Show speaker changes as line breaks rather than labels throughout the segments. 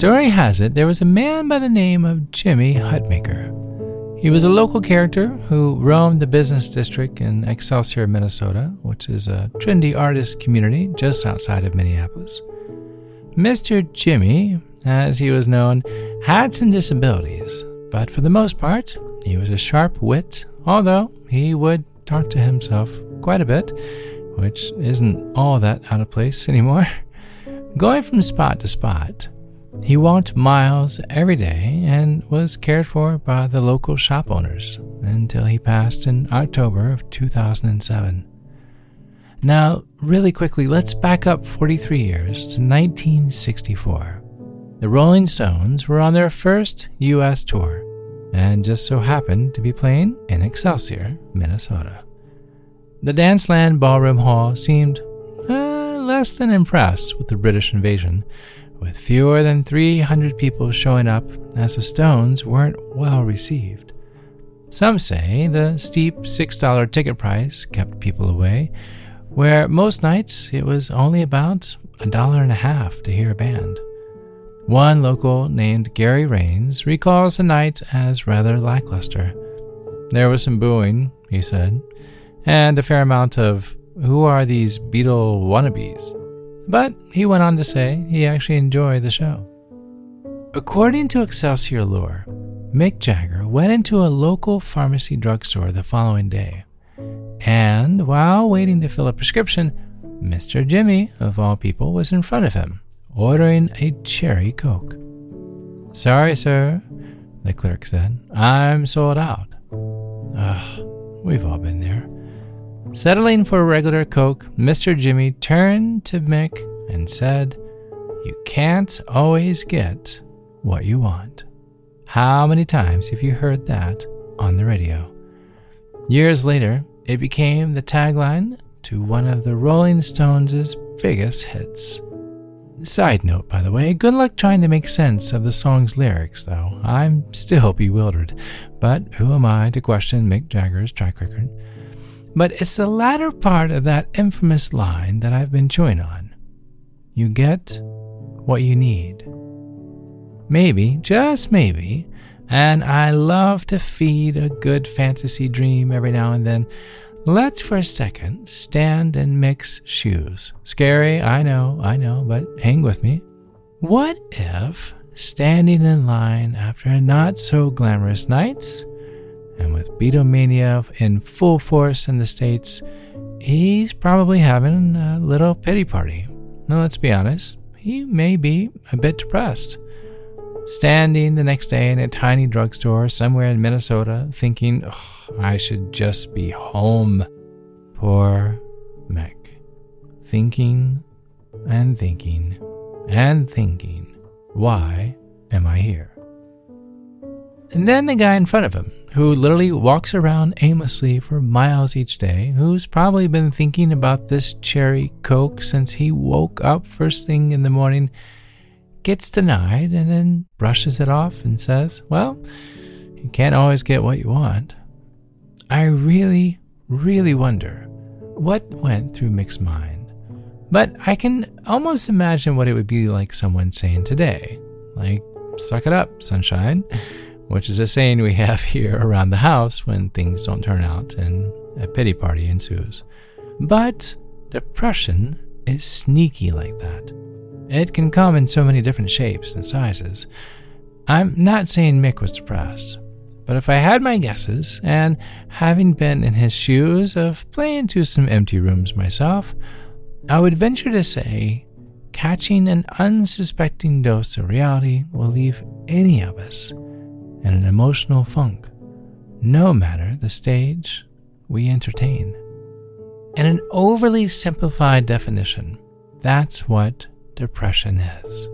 Story has it there was a man by the name of Jimmy Hutmaker. He was a local character who roamed the business district in Excelsior, Minnesota, which is a trendy artist community just outside of Minneapolis. Mr. Jimmy, as he was known, had some disabilities, but for the most part, he was a sharp wit, although he would talk to himself quite a bit, which isn't all that out of place anymore. Going from spot to spot, he walked miles every day and was cared for by the local shop owners until he passed in October of 2007. Now, really quickly, let's back up 43 years to 1964. The Rolling Stones were on their first U.S. tour and just so happened to be playing in Excelsior, Minnesota. The Danceland Ballroom Hall seemed uh, less than impressed with the British invasion with fewer than 300 people showing up as the Stones weren't well received. Some say the steep $6 ticket price kept people away, where most nights it was only about a dollar and a half to hear a band. One local named Gary Rains recalls the night as rather lackluster. There was some booing, he said, and a fair amount of, Who are these Beatle wannabes? But he went on to say he actually enjoyed the show. According to Excelsior Lore, Mick Jagger went into a local pharmacy drugstore the following day. And while waiting to fill a prescription, Mr. Jimmy, of all people, was in front of him, ordering a cherry coke. Sorry, sir, the clerk said. I'm sold out. Ugh, we've all been there. Settling for a regular Coke, Mr. Jimmy turned to Mick and said, You can't always get what you want. How many times have you heard that on the radio? Years later, it became the tagline to one of the Rolling Stones' biggest hits. Side note, by the way, good luck trying to make sense of the song's lyrics, though. I'm still bewildered. But who am I to question Mick Jagger's track record? But it's the latter part of that infamous line that I've been chewing on. You get what you need. Maybe, just maybe, and I love to feed a good fantasy dream every now and then. Let's for a second stand and Mick's shoes. Scary, I know, I know, but hang with me. What if, standing in line after a not so glamorous night, and with Beatlemania in full force in the States, he's probably having a little pity party. Now, let's be honest, he may be a bit depressed. Standing the next day in a tiny drugstore somewhere in Minnesota, thinking, I should just be home. Poor Mick. Thinking and thinking and thinking, why am I here? And then the guy in front of him, who literally walks around aimlessly for miles each day, who's probably been thinking about this cherry coke since he woke up first thing in the morning, gets denied and then brushes it off and says, Well, you can't always get what you want. I really, really wonder what went through Mick's mind. But I can almost imagine what it would be like someone saying today, like, suck it up, sunshine which is a saying we have here around the house when things don't turn out and a pity party ensues. But depression is sneaky like that. It can come in so many different shapes and sizes. I'm not saying Mick was depressed, but if I had my guesses, and having been in his shoes of playing to some empty rooms myself, I would venture to say catching an unsuspecting dose of reality will leave any of us and an emotional funk, no matter the stage we entertain. In an overly simplified definition, that's what depression is.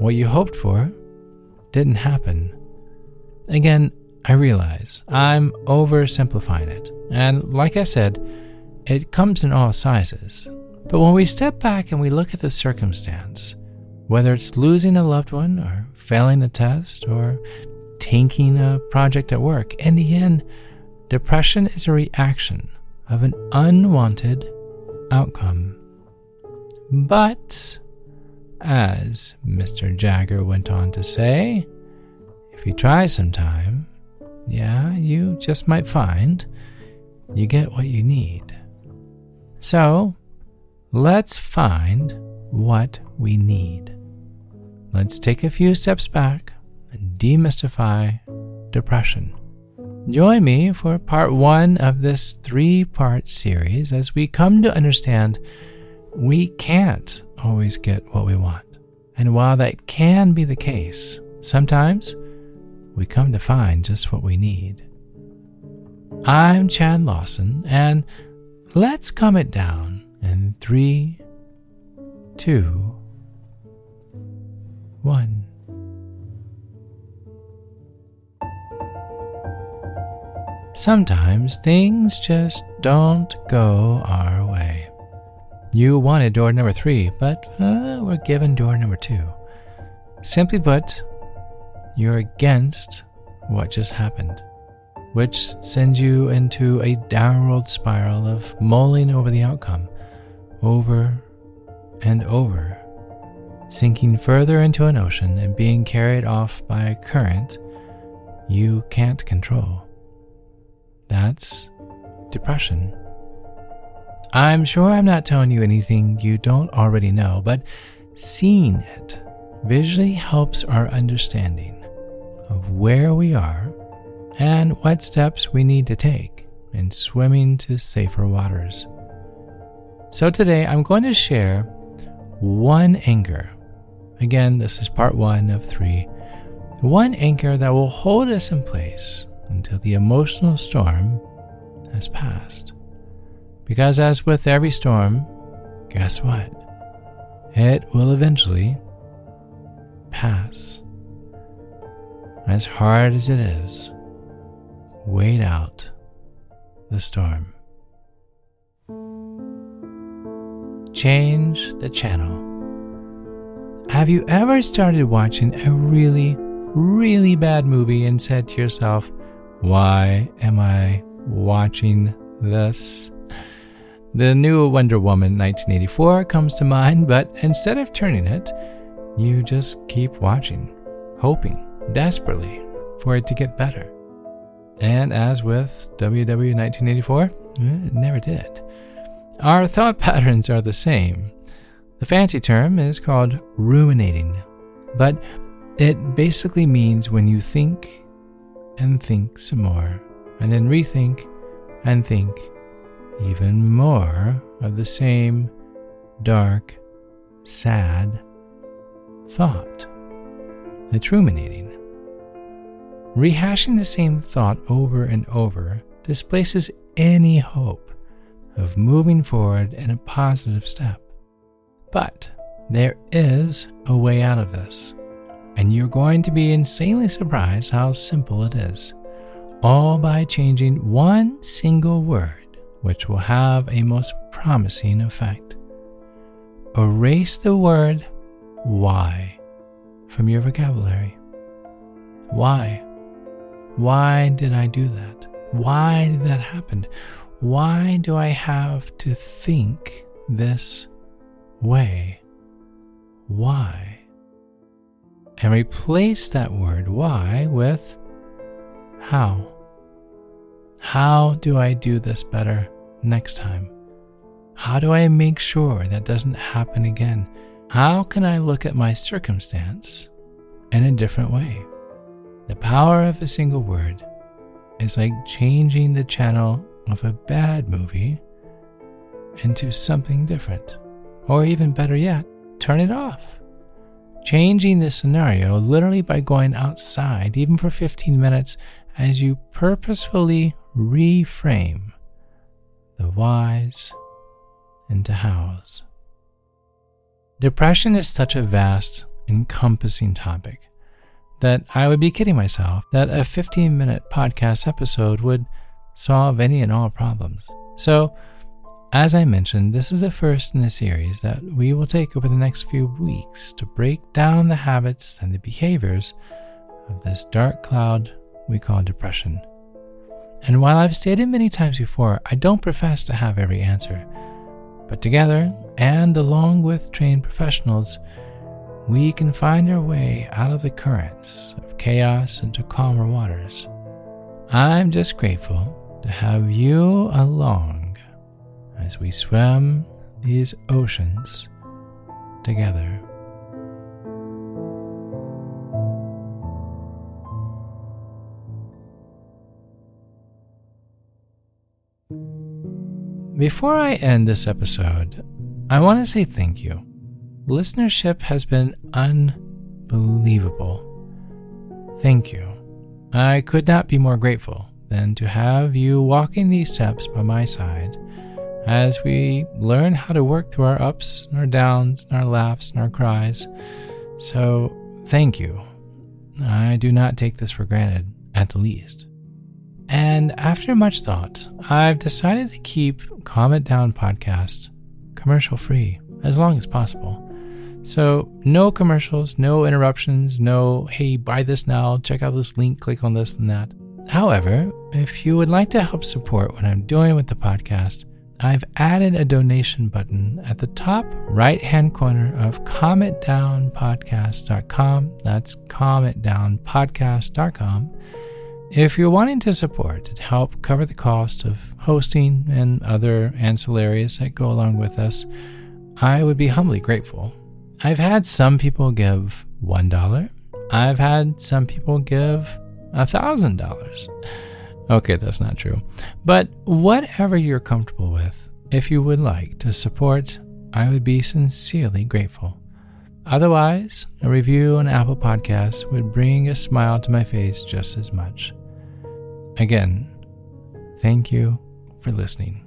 What you hoped for didn't happen. Again, I realize I'm oversimplifying it, and like I said, it comes in all sizes. But when we step back and we look at the circumstance, whether it's losing a loved one, or failing a test, or tanking a project at work. In the end, depression is a reaction of an unwanted outcome. But as Mr. Jagger went on to say, if you try sometime, yeah, you just might find you get what you need. So, let's find what we need. Let's take a few steps back demystify depression. Join me for part one of this three part series as we come to understand we can't always get what we want. And while that can be the case, sometimes we come to find just what we need. I'm Chad Lawson, and let's calm it down in three, two, one. Sometimes things just don't go our way. You wanted door number three, but uh, we're given door number two. Simply put, you're against what just happened, which sends you into a downward spiral of mulling over the outcome over and over, sinking further into an ocean and being carried off by a current you can't control. That's depression. I'm sure I'm not telling you anything you don't already know, but seeing it visually helps our understanding of where we are and what steps we need to take in swimming to safer waters. So, today I'm going to share one anchor. Again, this is part one of three. One anchor that will hold us in place until the emotional storm has passed. Because, as with every storm, guess what? It will eventually pass. As hard as it is, wait out the storm. Change the channel. Have you ever started watching a really, really bad movie and said to yourself, Why am I watching this? The new Wonder Woman 1984 comes to mind, but instead of turning it, you just keep watching, hoping desperately for it to get better. And as with WW 1984, it never did. Our thought patterns are the same. The fancy term is called ruminating, but it basically means when you think and think some more, and then rethink and think even more of the same dark, sad thought. It's ruminating. Rehashing the same thought over and over displaces any hope of moving forward in a positive step. But there is a way out of this, and you're going to be insanely surprised how simple it is, all by changing one single word which will have a most promising effect. Erase the word why from your vocabulary. Why? Why did I do that? Why did that happen? Why do I have to think this way? Why? And replace that word why with how. How do I do this better next time? How do I make sure that doesn't happen again? How can I look at my circumstance in a different way? The power of a single word is like changing the channel of a bad movie into something different. Or even better yet, turn it off. Changing the scenario literally by going outside, even for 15 minutes, as you purposefully reframe the whys into hows. Depression is such a vast, encompassing topic that I would be kidding myself that a 15 minute podcast episode would solve any and all problems. So, as I mentioned, this is the first in a series that we will take over the next few weeks to break down the habits and the behaviors of this dark cloud we call depression. And while I've stated many times before, I don't profess to have every answer. But together, and along with trained professionals, we can find our way out of the currents of chaos into calmer waters. I'm just grateful to have you along as we swim these oceans together. Before I end this episode, I want to say thank you. Listenership has been unbelievable. Thank you. I could not be more grateful than to have you walking these steps by my side as we learn how to work through our ups and our downs and our laughs and our cries. So, thank you. I do not take this for granted, at the least. And after much thought, I've decided to keep It Down podcast commercial free as long as possible. So, no commercials, no interruptions, no, hey, buy this now, check out this link, click on this and that. However, if you would like to help support what I'm doing with the podcast, I've added a donation button at the top right hand corner of calmitdownpodcast.com. That's calmitdownpodcast.com. If you're wanting to support to help cover the cost of hosting and other ancillaries that go along with this, I would be humbly grateful. I've had some people give $1. I've had some people give $1,000. Okay, that's not true. But whatever you're comfortable with, if you would like to support, I would be sincerely grateful. Otherwise, a review on Apple Podcasts would bring a smile to my face just as much. Again, thank you for listening.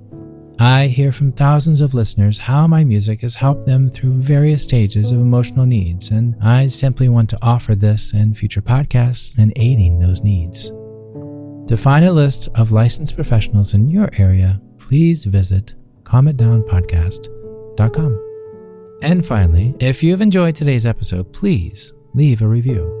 I hear from thousands of listeners how my music has helped them through various stages of emotional needs, and I simply want to offer this and future podcasts in aiding those needs. To find a list of licensed professionals in your area, please visit calmitdownpodcast.com. And finally, if you've enjoyed today's episode, please leave a review.